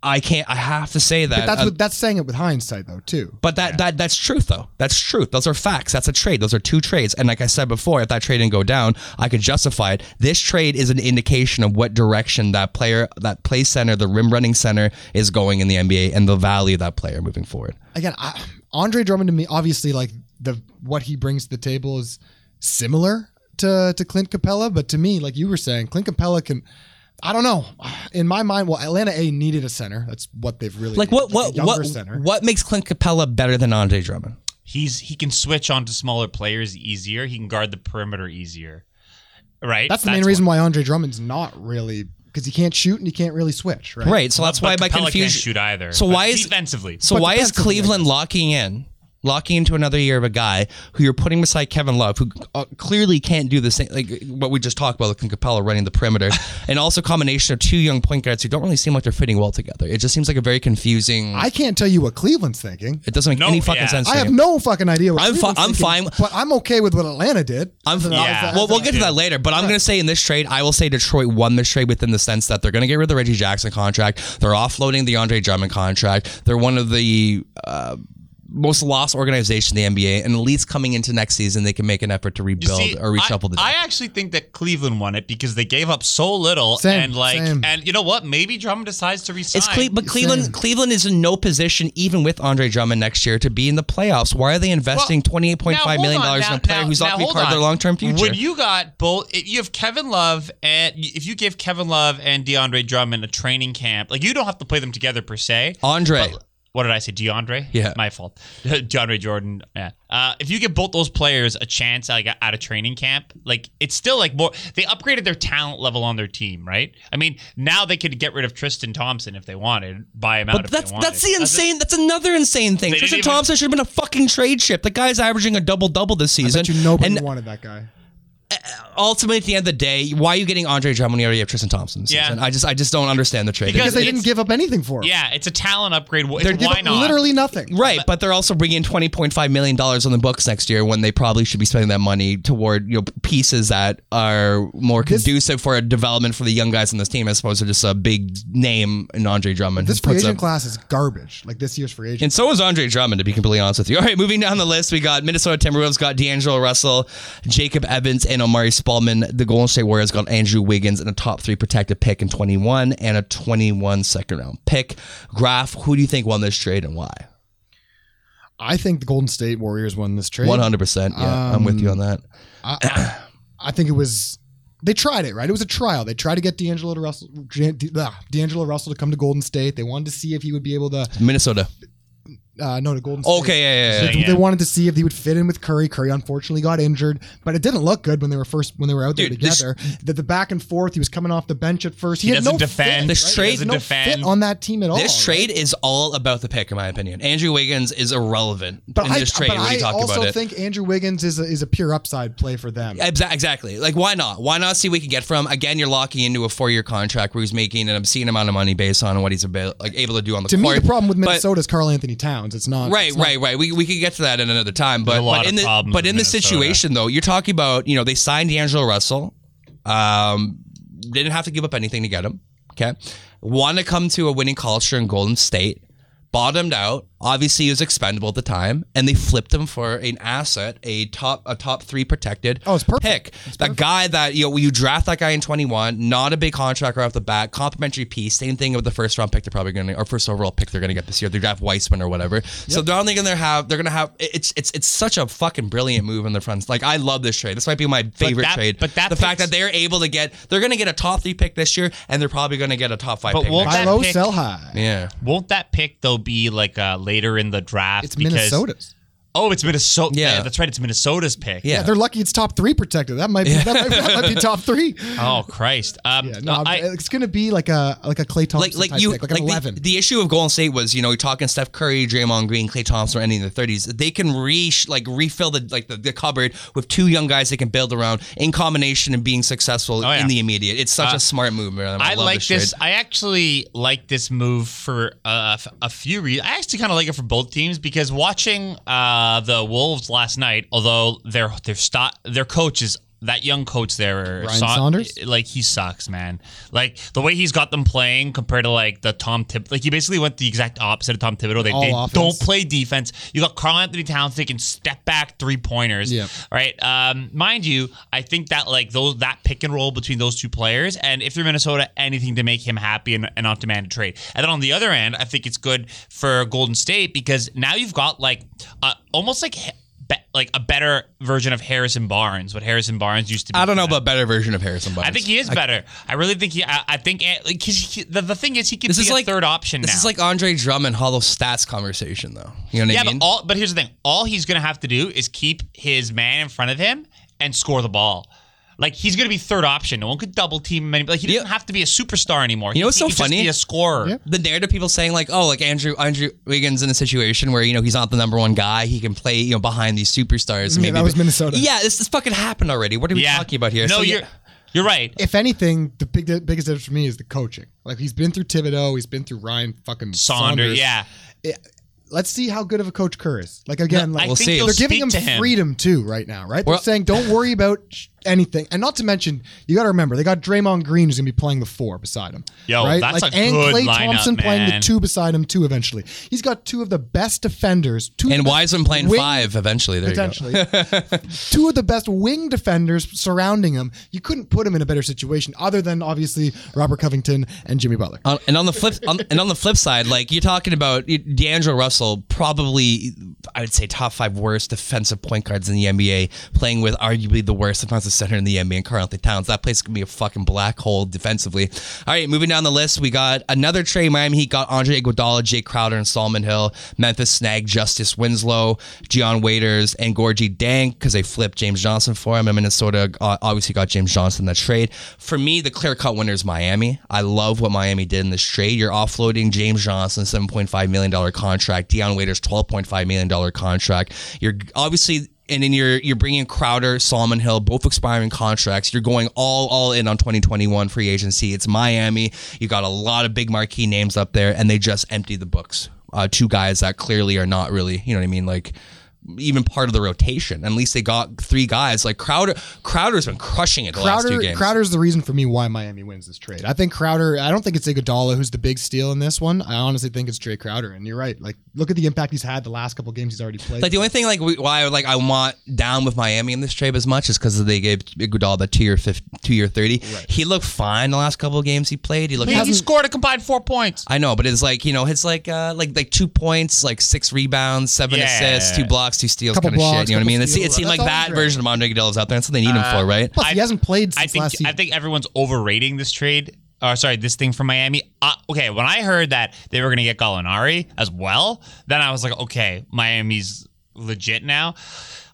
I can't. I have to say that. but that's uh, what, that's saying it with hindsight though too. but that, that that's truth though. That's truth. Those are facts. That's a trade. Those are two trades. And like I said before, if that trade didn't go down, I could justify it. This trade is an indication of what direction that player, that play center, the rim running center is going in the NBA and the value of that player moving forward. Again, I, Andre Drummond to me, obviously, like the what he brings to the table is similar to to Clint Capela, but to me, like you were saying, Clint Capela can. I don't know. In my mind, well, Atlanta A needed a center. That's what they've really Like needed, what what what center. what makes Clint Capela better than Andre Drummond? He's he can switch onto smaller players easier. He can guard the perimeter easier. Right? That's the main reason why Andre Drummond's not really because he can't shoot and he can't really switch. Right. Right. So that's why but my Capela confusion. can't shoot either. So why is defensively? So But why is defensively, I Cleveland locking in, locking into another year of a guy who you're putting beside Kevin Love, who uh, clearly can't do the same, like what we just talked about, like Capela running the perimeter, <laughs> and also combination of two young point guards who don't really seem like they're fitting well together. It just seems like a very confusing. I can't tell you what Cleveland's thinking. it doesn't make No, any fucking yeah. sense. to I have no fucking idea what I'm fi- I'm thinking, fine- but I'm okay with what Atlanta did. I'm So Yeah. well, we'll that's- get to that later, but I'm going to say in this trade, I will say Detroit won this trade within the sense that they're going to get rid of the Reggie Jackson contract. They're offloading the Andre Drummond contract. They're one of the uh, most lost organization in the NBA, and at least coming into next season, they can make an effort to rebuild see, or reshuffle the. I, I actually think that Cleveland won it because they gave up so little, Same, and like, same. and you know what? Maybe Drummond decides to resign. it's Cle- but Cleveland. Same. Cleveland is in no position, even with Andre Drummond next year, to be in the playoffs. Why are they investing twenty eight point Now, five hold million on. dollars in a player now- who's not now, going to be hold part of their long term future? When you got both, if you have Kevin Love and if you give Kevin Love and DeAndre Drummond a training camp, like you don't have to play them together per se. Andre. But- what did I say? DeAndre? Yeah. my fault. <laughs> DeAndre Jordan. Yeah. Uh, if you give both those players a chance, like at a training camp, like it's still like more. They upgraded their talent level on their team, right? I mean, now they could get rid of Tristan Thompson if they wanted, buy him out. But if that's they wanted. that's the insane. That's another insane thing. Tristan even- Thompson should have been a fucking trade ship. The guy's averaging a double double this I season. bet you nobody and wanted that guy. Ultimately, at the end of the day, why are you getting Andre Drummond when you already have Tristan Thompson? This Yeah. season? I just I just don't understand the trade. Because Because they didn't give up anything for him. Yeah, it's a talent upgrade. Wh- They give Why up not? literally nothing. Right, but they're also bringing in twenty point five million dollars on the books next year when they probably should be spending that money toward you know pieces that are more This- conducive for a development for the young guys on this team as opposed to just a big name in Andre Drummond. This who free puts agent up- class is garbage. Like this year's free agent. And so is Andre Drummond, to be completely honest with you. All right, moving down the list, we got Minnesota Timberwolves got D'Angelo Russell, Jacob Evans, and Omari Spellman. The Golden State Warriors got Andrew Wiggins and a top three protected pick in 21 and a 21 second round pick. Graf, who do you think won this trade and why? I think the Golden State Warriors won this trade. 100%. Yeah, I'm with you on that. I, I, I think it was. They tried it, right? It was a trial. They tried to get D'Angelo to Russell, D'Angelo Russell to come to Golden State. They wanted to see if he would be able to. Minnesota. Uh, no, to Golden State. Okay, yeah, yeah, yeah. They, they wanted to see if he would fit in with Curry. Curry unfortunately got injured, but it didn't look good when they were first when they were out there Dude, this- together. That the back and forth, he was coming off the bench at first. He, He had doesn't no defend. Fit, This right? trade- He has no defend. fit on that team at all. This right? trade is all about the pick, in my opinion. Andrew Wiggins is irrelevant but in I, this trade but when I you talk also about it. think Andrew Wiggins is a, is a pure upside play for them. Exa- Exactly. Like, why not? Why not see what we can get from? Again, you're locking into a four-year contract where he's making an obscene amount of money based on what he's able, like able to do on the court. to me, court. the problem with But- Minnesota is Karl-Anthony Towns. It's not Right, it's not- right, right. We, we could get to that in another time, but a lot but in of the but with in the situation though, you're talking about you know they signed D'Angelo Russell, um, didn't have to give up anything to get him. Okay, want to come to a winning culture in Golden State, bottomed out. Obviously, he was expendable at the time, and they flipped him for an asset, a top a top three protected Oh, it's perfect. pick. that guy that you know you draft that guy in 21, not a big contract right off the bat, complimentary piece. Same thing with the first round pick they're probably going to or first overall pick they're going to get this year. They draft Wiseman or whatever. So they're only going to have they're going to have it's it's it's such a fucking brilliant move in the front. Like I love this trade. This might be my favorite that- trade. but that the fact that they're able to get they're going to get a top three pick this year, and they're probably going to get a top five But pick. won't Buy that low, pick- sell high. Yeah. Won't that pick though be like uh, later in the draft? It's because- Minnesota's. Oh, it's Minnesota. Yeah. Yeah, that's right. It's Minnesota's pick. Yeah. Yeah, they're lucky it's top three protected. That might be that, might, that might be <laughs> top three. Oh Christ. Um, Yeah, no, I, it's gonna be like a like a Klay Thompson like like type you pick, like, like, an the- eleven. The, issue of Golden State was you know you're talking Steph Curry, Draymond Green, Klay Thompson, or any in the 30s. They can re like refill the like the, the cupboard with two young guys they can build around in combination and being successful Oh, yeah. in the immediate. It's such Uh, a smart move, man. I, I love like this. trade. I actually like this move for uh, f- a few reasons. I actually kind of like it for both teams because watching uh, Uh, the Wolves last night, although their their sto- their coach is that young coach there, Ryan Saunders? like he sucks, man. Like the way he's got them playing compared to like the Tom Tib, like he basically went the exact opposite of Tom Thibodeau. They, they don't play defense. You got Karl-Anthony Towns taking step back three pointers. Yep. Right. Um, mind you, I think that like those that pick and roll between those two players, and if you're Minnesota, anything to make him happy and, and not demand a trade. And then on the other end, I think it's good for Golden State because now you've got like uh, almost like. Be- Like a better version of Harrison Barnes, what Harrison Barnes used to be. I don't know about better version of Harrison Barnes. I think he is better. I really think he. I, I think eh, like he, the, the thing is he can This be is a like third option This now. is like Andre Drummond hollow stats conversation though. You know what yeah, I mean? Yeah, but all but here's the thing: all he's gonna have to do is keep his man in front of him and score the ball. Like he's gonna be third option. No one could double team him. any- Like he doesn't have to be a superstar anymore. You know He- what's so he can just funny? Be a scorer. The narrative people saying like, oh, like Andrew Andrew Wiggins in a situation where you know he's not the number one guy. He can play you know behind these superstars. Yeah, maybe that was Minnesota. Yeah, this, this fucking happened already. What are we talking about here? No, So, you're yeah. you're right. if anything, the big biggest difference for me is the coaching. Like he's been through Thibodeau, he's been through Ryan fucking Saunders, Saunders. yeah. Eh, let's see how good of a coach Kerr is. Like again, No, like We'll see. they're giving him, him. freedom too right now, right? They're Well- saying don't worry about sh- anything, and not to mention you got to remember they got Draymond Green who's gonna be playing the four beside him. Yo, right? that's like, a and good Klay lineup, Thompson playing the two beside him too. Eventually, he's got two of the best defenders. Two and of the Wiseman playing wing- five eventually. There potentially you go. <laughs> two of the best wing defenders surrounding him. You couldn't put him in a better situation, other than obviously Robert Covington and Jimmy Butler. On, and on the flip, on, and on the flip side, like you're talking about D'Angelo Russell, probably I would say top five worst defensive point guards in the NBA, playing with arguably the worst defensive center in the NBA, and Karl-Anthony Towns. That place gonna be a fucking black hole defensively. All right, moving down the list, we got another trade. Miami Heat got Andre Iguodala, Jae Crowder, and Solomon Hill. Memphis snagged Justice Winslow, Dion Waiters, and Gorgui Dieng because they flipped James Johnson for him. And Minnesota uh, obviously got James Johnson in that trade. For me, the clear cut winner is Miami. I love what Miami did in this trade. You're offloading James Johnson, $7.5 million contract, Dion Waiters, $12.5 million contract. You're obviously and then you're you're bringing Crowder, Solomon Hill, both expiring contracts. You're going all all in on 2021 free agency. It's Miami. You got a lot of big marquee names up there, and they just empty the books. Uh, two guys that clearly are not really, you know what I mean, like even part of the rotation. At least they got three guys. Like Crowder, Crowder's been crushing it the last two Crowder, games. Crowder's the reason for me why Miami wins this trade. I think Crowder. I don't think it's Iguodala who's the big steal in this one. I honestly think it's Jay Crowder. And you're right. Like, look at the impact he's had the last couple games he's already played. Like the only thing, like we, why like I want down with Miami in this trade as much is because they gave Iguodala the two year fifth, two year thirty. He looked fine the last couple of games he played. He looked. Man, he scored a combined four points. I know, but it's like you know, it's like uh, like like two points, like six rebounds, seven Yeah. assists, two blocks, two steals, Couple kind of blocks, shit. You know what I mean? couple It's, it seemed like That's all that great. version of Andre Iguodala's out there. That's what they need him for, right? Plus, he hasn't played since I think last season. I think everyone's overrating this trade. Or sorry, this thing from Miami. Uh, okay, when I heard that they were going to get Gallinari as well, then I was like, okay, Miami's legit now.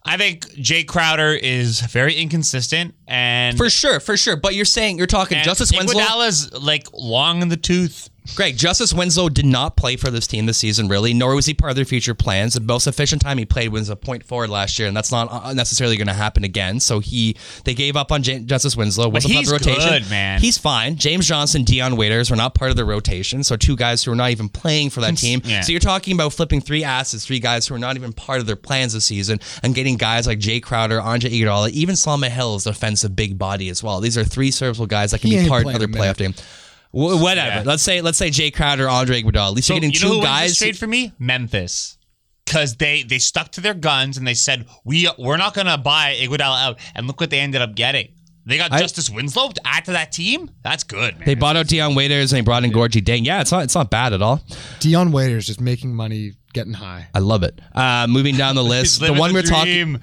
I think Jae Crowder is very inconsistent and For sure, for sure. But you're saying you're talking and Justice Winslow. Iguodala's like long in the tooth. Greg, Justice Winslow did not play for this team this season, really, nor was he part of their future plans. The most efficient time he played was a point forward last year, and that's not uh, necessarily going to happen again. So he they gave up on J- Justice Winslow. But Wasn't part of the he's rotation. good, man. He's fine. James Johnson, Dion Waiters were not part of the rotation, so two guys who are not even playing for that team. Yeah. So you're talking about flipping three assets, three guys who are not even part of their plans this season, and getting guys like Jae Crowder, Andre Iguodala, even Solomon Hill is an offensive big body as well. These are three serviceable guys that can He be part of playing their playoff team. Wh- Whatever. Yeah. Let's say let's say Jae Crowder, Andre Iguodala. At least So you're getting you two know who guys. this trade for me? Memphis. Because they they stuck to their guns and they said we we're not gonna buy Iguodala out, and look what they ended up getting. They got I- Justice Winslow to add to that team. That's good, man. they bought out Dion Waiters and they brought in Gorgui Dieng. Yeah, it's not it's not bad at all. Dion Waiters just making money getting high. I love it. Uh, moving down the <laughs> list, the one the we're talking,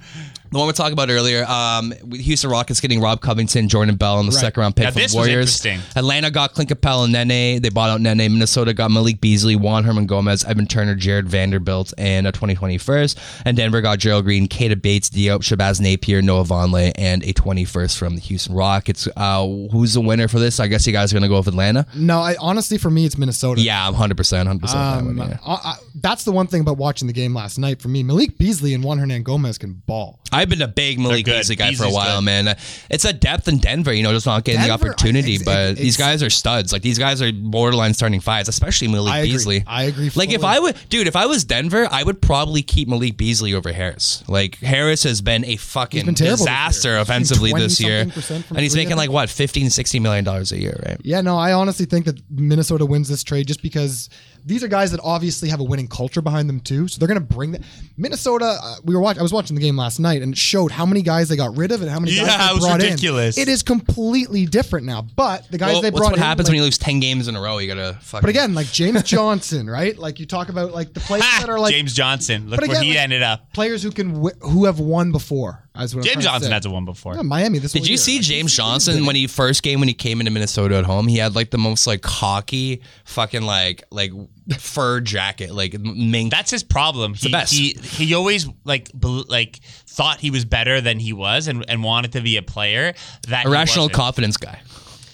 the one we're talking about earlier. Um, Houston Rockets getting Rob Covington, Jordan Bell in the Right. second round pick Now, from this the was Warriors. interesting. Atlanta got Clint Capela and Nene. They bought out Nene. Minnesota got Malik Beasley, Juan Hernangomez, Evan Turner, Jarred Vanderbilt, and a 2020 first. And Denver got Gerald Green, Keita Bates, Diop, Shabazz Napier, Noah Vonleh, and a 21st from the Houston Rockets. Uh, who's the winner for this? I guess you guys are going to go with Atlanta. No, I honestly for me it's Minnesota. Yeah, I'm 100%. 100% Um, that one, yeah. I, I, that's the one thing about watching the game last night for me. Malik Beasley and Juan Hernangomez can ball. I've been a big Malik. Beasley guy for a while, good. man. It's a depth in Denver, you know, just not getting the Denver, I- opportunity. ex- but ex- these guys are studs. Like these guys are borderline starting fives, especially Malik I agree. Beasley. I agree Like if. I would, dude, if I was Denver, I would probably keep Malik Beasley over Harris. Like Harris has been a fucking been terrible this disaster year. He's shooting offensively this year, 20-something percent from and he's making like what 15, 16 million dollars a year, right? Yeah, no, I honestly think that Minnesota wins this trade just because these are guys that obviously have a winning culture behind them too. So they're going to bring that. Minnesota. Uh, we were watching. I was watching the game last night, and it showed how many guys they got rid of and how many Yeah, guys they it was brought ridiculous. in. It is completely different now. But the guys Well, they what's brought what in, happens like- when you lose ten games in a row? You gotta fucking. But again, like James <laughs> Johnson, right? Like you talk about like the players that are like James Johnson. Look But where he like- ended up. players who can w- who have won before. As what I'm James Johnson say. has a one before. Yeah, Miami. This Did you year. see Like, James Johnson when he first came when he came into Minnesota at home? He had like the most like cocky fucking like like fur jacket like mink. That's his problem. He, the best. He he always like bel- like thought he was better than he was and, and wanted to be a player that he irrational confidence guy.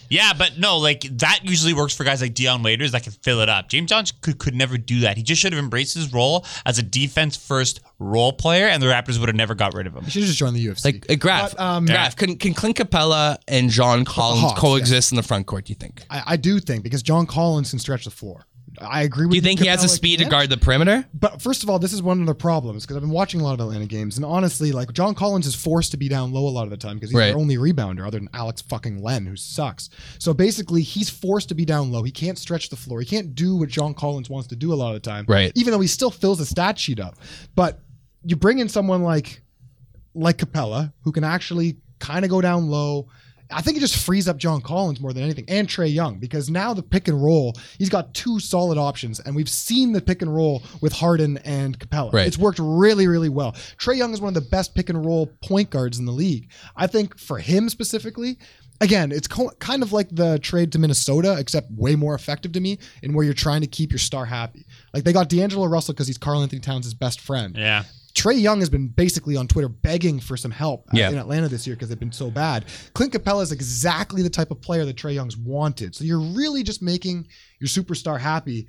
Yeah, but no, like that usually works for guys like Dion Waiters that can fill it up. James Johnson could, could never do that. He just should have embraced his role as a defense first role player, and the Raptors would have never got rid of him. He should have just joined the UFC. Like uh, Graf, But, um, Graf, can can Clint Capela and John Collins Hawks, coexist in the front court? Do you think? I, I do think because John Collins can stretch the floor. I agree with Do you think he has the Capela speed to guard the perimeter? But first of all, this is one of the problems because I've been watching a lot of Atlanta games, and honestly, like John Collins is forced to be down low a lot of the time because he's Right. their only rebounder other than Alex fucking Len, who sucks. So basically, he's forced to be down low. He can't stretch the floor. He can't do what John Collins wants to do a lot of the time. Right. Even though he still fills the stat sheet up, but you bring in someone like like Capela who can actually kind of go down low. I think it just frees up John Collins more than anything and Trae Young because now the pick and roll, he's got two solid options. And we've seen the pick and roll with Harden and Capela. Right. It's worked really, really well. Trae Young is one of the best pick and roll point guards in the league. I think for him specifically, again, it's co- kind of like the trade to Minnesota, except way more effective to me in where you're trying to keep your star happy. Like they got D'Angelo Russell because he's Karl-Anthony Towns' best friend. Yeah. Trae Young has been basically on Twitter begging for some help Yeah. in Atlanta this year because they've been so bad. Clint Capela is exactly the type of player that Trae Young's wanted. So you're really just making your superstar happy.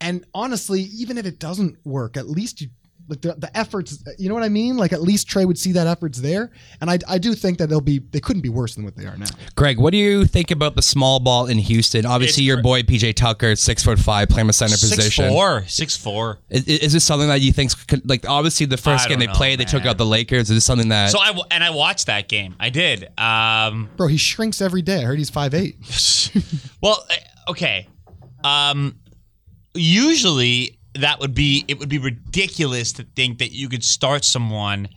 And honestly, even if it doesn't work, at least you like the, the efforts, you know what I mean? Like at least Trae would see that efforts there. And I, I do think that they'll be they couldn't be worse than what they are now. Greg, what do you think about the small ball in Houston? Obviously, It's your gr- boy PJ Tucker, six foot five, playing a center Six position. four, six four. Is, is this something that you think like obviously the first I game they don't know, played they took out the Lakers? Is this something that So i and I watched that game. I did. Um, Bro, he shrinks every day. I heard he's five eight <laughs> well, eh, okay. Um, usually that would be it would be ridiculous to think that you could start someone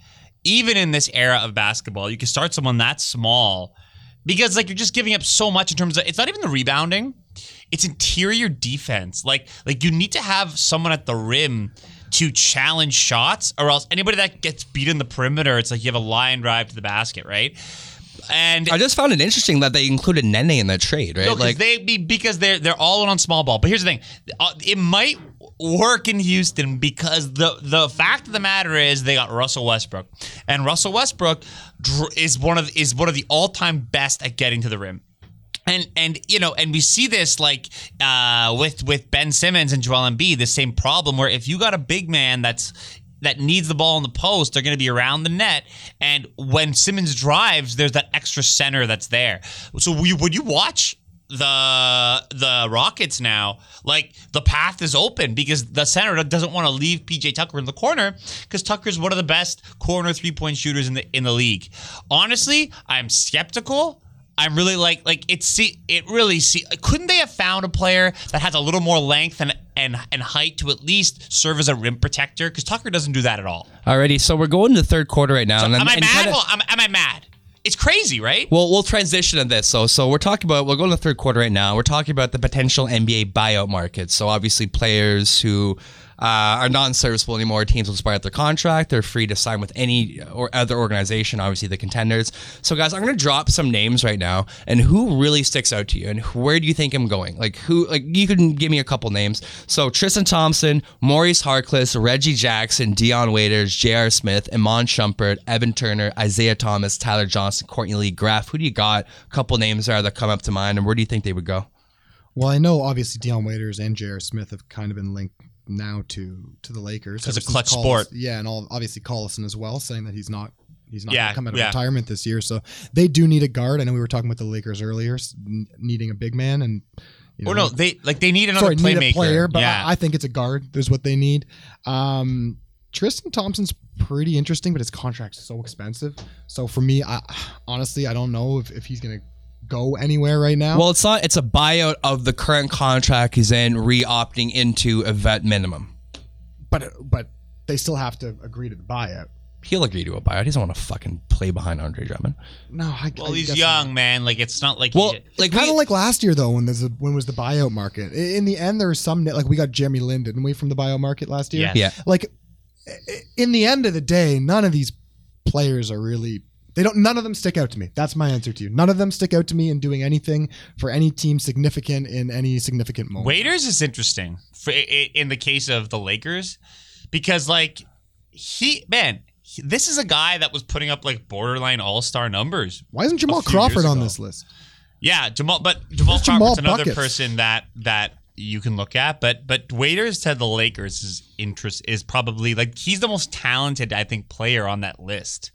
even in this era of basketball. You could start someone that small because like you're just giving up so much in terms of it's not even the rebounding. It's interior defense. Like like you need to have someone at the rim to challenge shots or else anybody that gets beat in the perimeter it's like you have a line drive to the basket, right? And I just found it interesting that they included Nene in that trade, right? no, like they be because they're they're all in on small ball. But here's the thing: Uh, it might work in Houston because the the fact of the matter is they got Russell Westbrook, and Russell Westbrook is one of is one of the all time best at getting to the rim. And and you know, and we see this like uh, with with Ben Simmons and Joel Embiid, the same problem where if you got a big man that's that needs the ball in the post, they're going to be around the net. And when Simmons drives, there's that extra center that's there. So we, when you watch the the Rockets now, like the path is open because the center doesn't want to leave PJ Tucker in the corner because Tucker's one of the best corner three point shooters in the in the league. Honestly, I'm skeptical. I'm really like like it's see it really see couldn't they have found a player that has a little more length and and and height to at least serve as a rim protector because Tucker doesn't do that at all. Alrighty, So we're going to the third quarter right now. and, am I mad? kinda- well, am, am I mad? It's crazy, right? Well, we'll transition to this. So, so we're talking about we're going to the third quarter right now. We're talking about the potential NBA buyout market. So, obviously, players who uh, are not serviceable anymore. Teams will out their contract. They're free to sign with any or other organization, obviously the contenders. So, guys, I'm going to drop some names right now, and who really sticks out to you, and where do you think I'm going? Like, who? Like, you can give me a couple names. So, Tristan Thompson, Maurice Harkless, Reggie Jackson, Dion Waiters, J.R. Smith, Iman Shumpert, Evan Turner, Isaiah Thomas, Tyler Johnson, Courtney Lee, Graf. Who do you got? A couple names there that come up to mind, and where do you think they would go? Well, I know obviously Dion Waiters and J.R. Smith have kind of been linked now to to the Lakers. Because it's a clutch Collis- sport. Yeah, and all, obviously Collison as well, saying that he's not he's not Yeah, come out of yeah. retirement this year. So they do need a guard. I know we were talking about the Lakers earlier, needing a big man and. You Or no, they like they need another sorry, playmaker. need player, but yeah. I, I think it's a guard. There's what they need. Um, Tristan Thompson's pretty interesting, but his contract's so expensive. So for me, I honestly I don't know if, if he's gonna go anywhere right now. Well, it's not. It's a buyout of the current contract he's in, re-opting into a vet minimum. but but they still have to agree to the buyout. He'll agree to a buyout. He doesn't want to fucking play behind Andre Drummond. No, I, well, I he's young, not. man. Like it's not like Well, he, like kind of like last year though, when there's a, when was the buyout market? In the end, there was some like we got Jeremy Lin, didn't we, from the buyout market last year? Yes. Yeah. Like in the end of the day, none of these players are really. They don't. None of them stick out to me. That's my answer to you. None of them stick out to me in doing anything for any team significant in any significant moment. Waiters is interesting for, in the case of the Lakers because like he man, he- this is a guy that was putting up like borderline all star numbers. Why isn't Jamal Crawford on this list? Yeah, Jamal, but Jamal Jamal Crawford's another Buckets? person that that you can look at. But but Waiters to the Lakers' is interest is probably like he's the most talented I think player on that list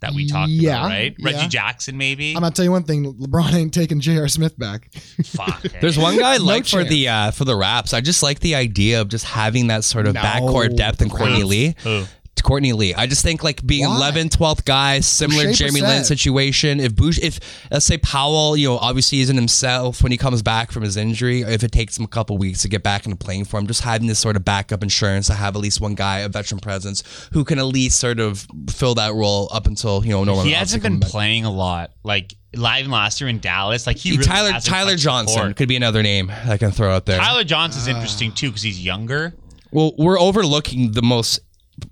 that we talked Yeah, about, right? yeah. Reggie Jackson, maybe. I'm gonna tell you one thing: LeBron ain't taking J.R. Smith back. Fuck. <laughs> There's one guy I <laughs> No like for chance. the uh, for the Raps. I just like the idea of just having that sort of No. backcourt depth in Courtney Lee. Who? Courtney Lee. I just think like being Why? 11th, 12th guy, similar Boucher Jeremy Lin situation. If Boucher, if let's say Powell, you know, obviously isn't himself when he comes back from his injury, if it takes him a couple weeks to get back into playing form, just having this sort of backup insurance to have at least one guy, a veteran presence, who can at least sort of fill that role up until you know no one. he hasn't been back. playing a lot. Like live last year in Dallas, like he really Tyler Tyler Johnson court. could be another name I can throw out there. Tyler Johnson's interesting too because he's younger. Well, we're overlooking the most,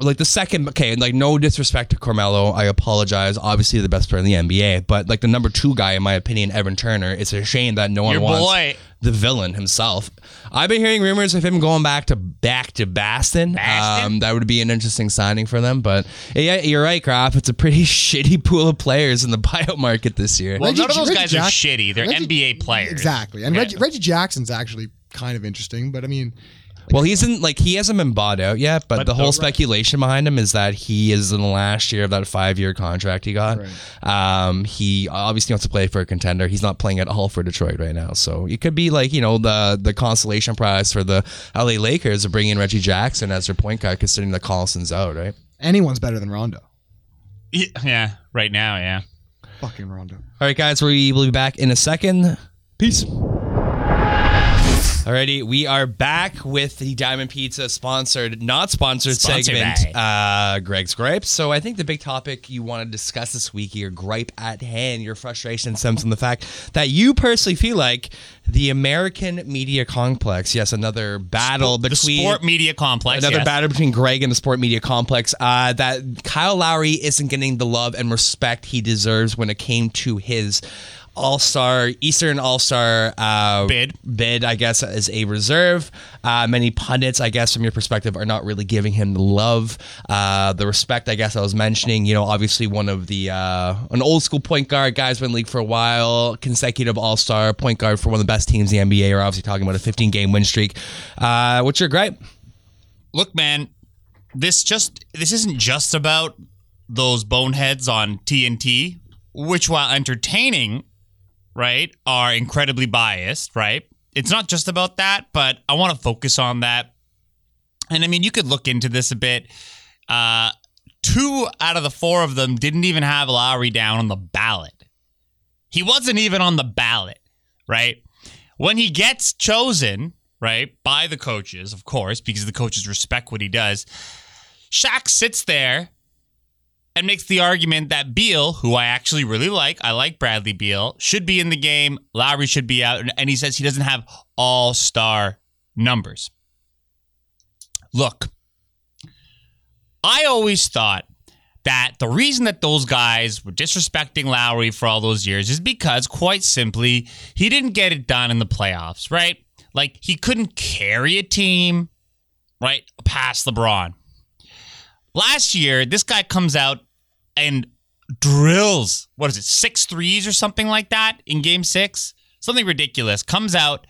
like the second. Okay, like no disrespect to Carmelo, I apologize. Obviously, the best player in the NBA, but like the number two guy, in my opinion, Evan Turner. It's a shame that no one Your wants boy. the villain himself. I've been hearing rumors of him going back to back to Boston, Baston? Um, that would be an interesting signing for them. But yeah, you're right, Graf. It's a pretty <laughs> shitty pool of players in the <laughs> buyout market this year. Well, Reggie- none of those Reggie guys Jack- are shitty. They're Reggie- NBA players. Exactly, and Yeah. Reggie, Reggie Jackson's actually kind of interesting, but I mean, Well, he's in like he hasn't been bought out yet, but, But the whole the- speculation behind him is that he is in the last year of that five-year contract he got. Um, he obviously wants to play for a contender. He's not playing at all for Detroit right now, so it could be like you know the the consolation prize for the LA Lakers of bringing in Reggie Jackson as their point guard, considering that Collison's out, right? anyone's better than Rondo. Yeah, right now, yeah. Fucking Rondo. All right, guys, we will be back in a second. Peace. Alrighty, we are back with the Diamond Pizza sponsored, not sponsored Sponsored segment, uh, Greg's Gripes. So I think the big topic you want to discuss this week, your gripe at hand, your frustration stems from the fact that you personally feel like the American media complex, yes, another battle the between sport media complex. Another yes. battle between Greg and the sport media complex. Uh, that Kyle Lowry isn't getting the love and respect he deserves when it came to his All Star Eastern All Star uh, Bid. Bid, I guess, as a reserve. Uh, many pundits, I guess, from your perspective, are not really giving him the love, uh, the respect. I guess I was mentioning. You know, obviously one of the uh, an old school point guard, guys been in the league for a while, consecutive All Star point guard for one of the best teams in the NBA. We're obviously talking about a 15 game win streak. Uh, what's your gripe? Look, man, this just this isn't just about those boneheads on TNT, which while entertaining, right, are incredibly biased, right? It's not just about that, but I want to focus on that. And I mean, you could look into this a bit. Uh, two out of the four of them didn't even have Lowry down on the ballot. He wasn't even on the ballot, right? When he gets chosen, right, by the coaches, of course, because the coaches respect what he does, Shaq sits there and makes the argument that Beal, who I actually really like, I like Bradley Beal, should be in the game. Lowry should be out. And he says he doesn't have all star numbers. Look, I always thought that the reason that those guys were disrespecting Lowry for all those years is because, quite simply, he didn't get it done in the playoffs, right? Like, he couldn't carry a team, right, past LeBron. Last year, this guy comes out and drills, what is it, six threes or something like that in game six? Something ridiculous. Comes out,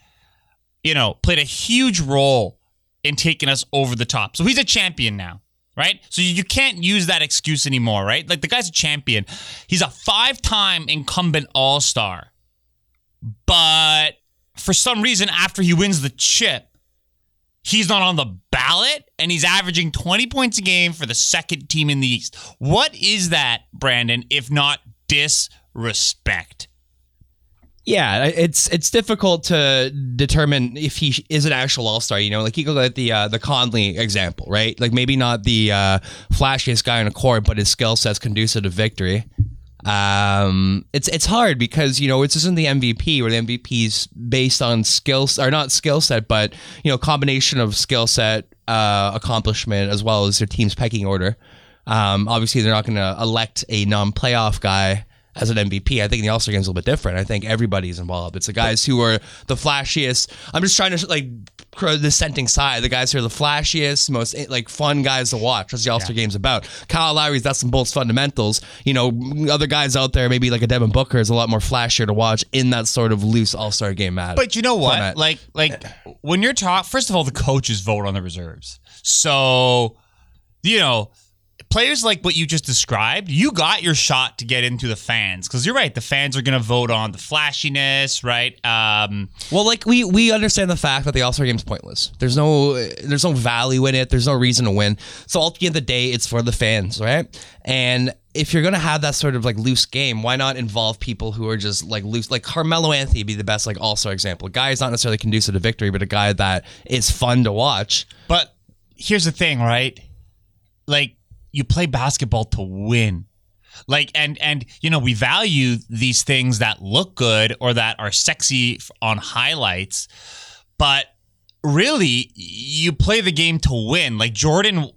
you know, played a huge role in taking us over the top. So he's a champion now right? So you can't use that excuse anymore, right? Like the guy's a champion. He's a five time incumbent all star. But for some reason, after he wins the chip, he's not on the ballot and he's averaging 20 points a game for the second team in the East. What is that, Brandon, if not disrespect? Yeah, it's it's difficult to determine if he is an actual all star. You know, like you go at the uh, the Conley example, right? Like maybe not the uh, flashiest guy on the court, but his skill set's conducive to victory. Um, it's it's hard because you know it's isn't the MVP where the MVP is based on skills or not skill set, but you know combination of skill set, uh, accomplishment as well as their team's pecking order. Um, obviously, they're not going to elect a non-playoff guy as an MVP. I think the All Star game is a little bit different. I think everybody's involved. It's the guys who are the flashiest. I'm just trying to like the dissenting side. The guys who are the flashiest, most eh, like fun guys to watch. That's the All Star yeah. game's about. Kyle Lowry's that's some bolts fundamentals. You know, other guys out there, maybe like a Devin Booker, is a lot more flashier to watch in that sort of loose All Star game. Matt. But you know what? Format. Like like when you're talking, first of all, the coaches vote on the reserves. So you know players like what you just described, you got your shot to get into the fans because you're right. The fans are going to vote on the flashiness, right? Um, well, like we we understand the fact that the All Star game is pointless. There's no there's no value in it. There's no reason to win. So at the end of the day, it's for the fans, right? And if you're gonna have that sort of like loose game, why not involve people who are just like loose? Like Carmelo Anthony be the best like All Star example. A guy is not necessarily conducive to victory, but a guy that is fun to watch. But here's the thing, right? Like you play basketball to win. Like and and you know we value these things that look good or that are sexy on highlights but really you play the game to win. Like jordan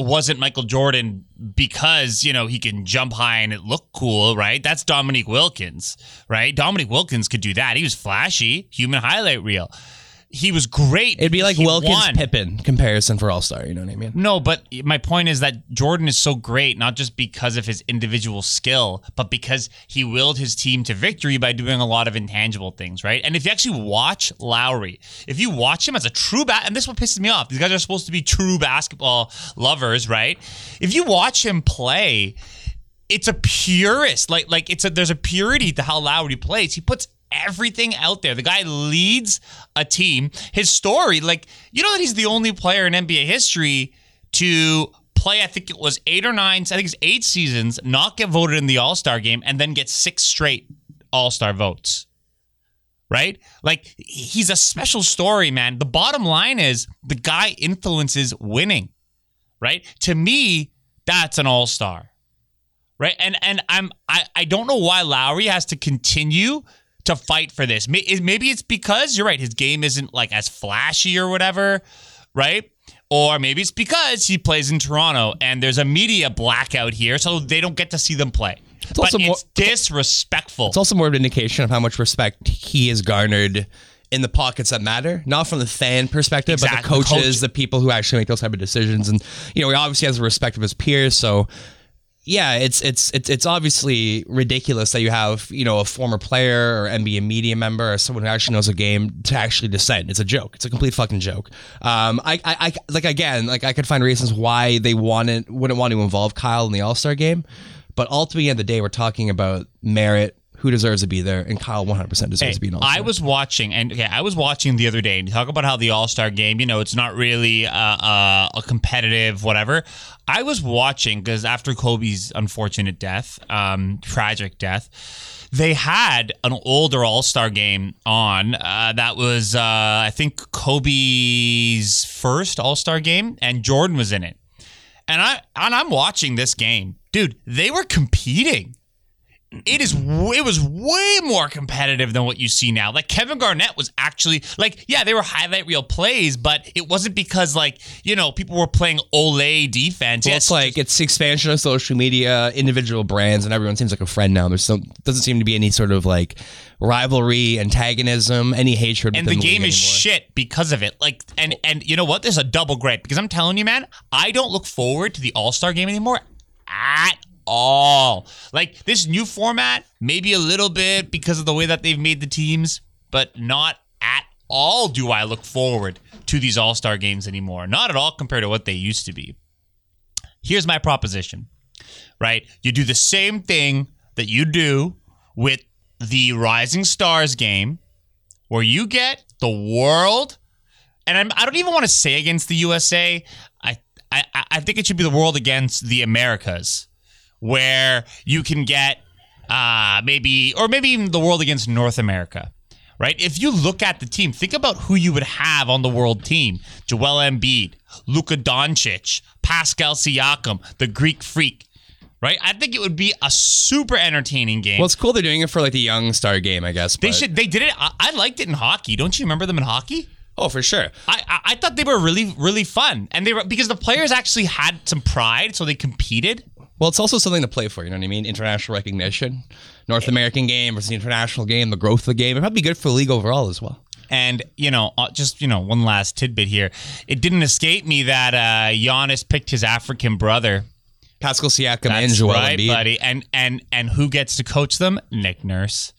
wasn't michael jordan because you know he can jump high and it looked cool right? That's dominique wilkins right? Dominique wilkins could do that. He was flashy human highlight reel he was great. It'd be like he Wilkins won. Pippen comparison for All Star. You know what I mean? No, but my point is that Jordan is so great not just because of his individual skill, but because he willed his team to victory by doing a lot of intangible things, right? And if you actually watch Lowry, if you watch him as a true bat, and this is what pisses me off. These guys are supposed to be true basketball lovers, right? If you watch him play, it's a purist. Like like it's a there's a purity to how Lowry plays. He puts everything out there. The guy leads a team. His story, like, you know that he's the only player in NBA history to play, I think it was eight or nine, I think it's eight seasons, not get voted in the All Star game, and then get six straight All Star votes. Right? Like, he's a special story, man. The bottom line is the guy influences winning. Right? To me, that's an all star. Right? And and I'm I, I don't know why Lowry has to continue to fight for this. Maybe it's because you're right, his game isn't like as flashy or whatever, right? Or maybe it's because he plays in Toronto and there's a media blackout here, so they don't get to see them play. It's but also more, it's disrespectful. It's also more of an indication of how much respect he has garnered in the pockets that matter, not from the fan perspective, exactly. but the coaches, the, coach. the people who actually make those type of decisions. And you know, he obviously has the respect of his peers, so yeah, it's it's it's it's obviously ridiculous that you have you know a former player or NBA media member or someone who actually knows a game to actually dissent. It's a joke. It's a complete fucking joke. Um, I, I, I like again, like I could find reasons why they wanted wouldn't want to involve Kyle in the All Star game, but ultimately, at the, the day, we're talking about merit who deserves to be there, and Kyle 100% deserves hey, to be an All-Star. I was watching, and okay, I was watching the other day, and talk about how the All-Star game, you know, it's not really uh, uh, a competitive whatever. I was watching because after Kobe's unfortunate death, um, tragic death, they had an older All Star game on. Uh, that was, uh, I think, Kobe's first All Star game, and Jordan was in it. And I and I'm watching this game, dude. They were competing it is it was way more competitive than what you see now. Like Kevin Garnett was actually like yeah, they were highlight reel plays, but it wasn't because like you know people were playing olé defense. Well, Yes, it's like it's expansion of social media, individual brands, and everyone seems like a friend now. There's some doesn't seem to be any sort of like rivalry, antagonism, any hatred. and the game league is shit because of it. Like, and and you know what? There's a double grade because I'm telling you, man, I don't look forward to the All Star game anymore at all. Like this new format, maybe a little bit because of the way that they've made the teams, but not at all do I look forward to these All Star games anymore. Not at all compared to what they used to be. Here's my proposition, right? You do the same thing that you do with the Rising Stars game where you get the world, and I'm, I don't even want to say against the USA. I, I I think it should be the world against the Americas, where you can get uh, maybe or maybe even the world against North America. Right? If you look at the team, think about who you would have on the world team: Joel Embiid, Luka Doncic, Pascal Siakam, the Greek Freak. Right? I think it would be a super entertaining game. Well, it's cool they're doing it for like the young star game, I guess. They but- should. They did it. I, I liked it in hockey. Don't you remember them in hockey? Oh, for sure. I, I I thought they were really really fun, and they were because the players actually had some pride, so they competed. Well, it's also something to play for. You know what I mean? International recognition, North American game versus the international game, the growth of the game. It'd probably be good for the league overall as well. And you know, uh, just you know, one last tidbit here. It didn't escape me that uh, Giannis picked his African brother. Pascal Siakam and That's Joel right, Embiid. buddy. And and and who gets to coach them? Nick Nurse.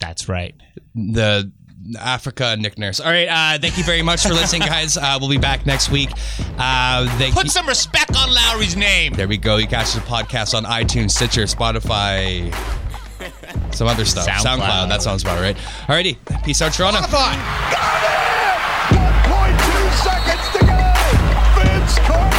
That's right. the Africa Nick Nurse. All right, uh, thank you very much for listening, guys. Uh, we'll be back next week. Uh, thank Put you- some respect on Lowry's name. There we go. You catch the podcast on iTunes, Stitcher, Spotify, <laughs> some other stuff. SoundCloud. SoundCloud. That sounds about right. Alrighty. Peace out, Toronto. Got it! 1.2 seconds to go! Vince Carter!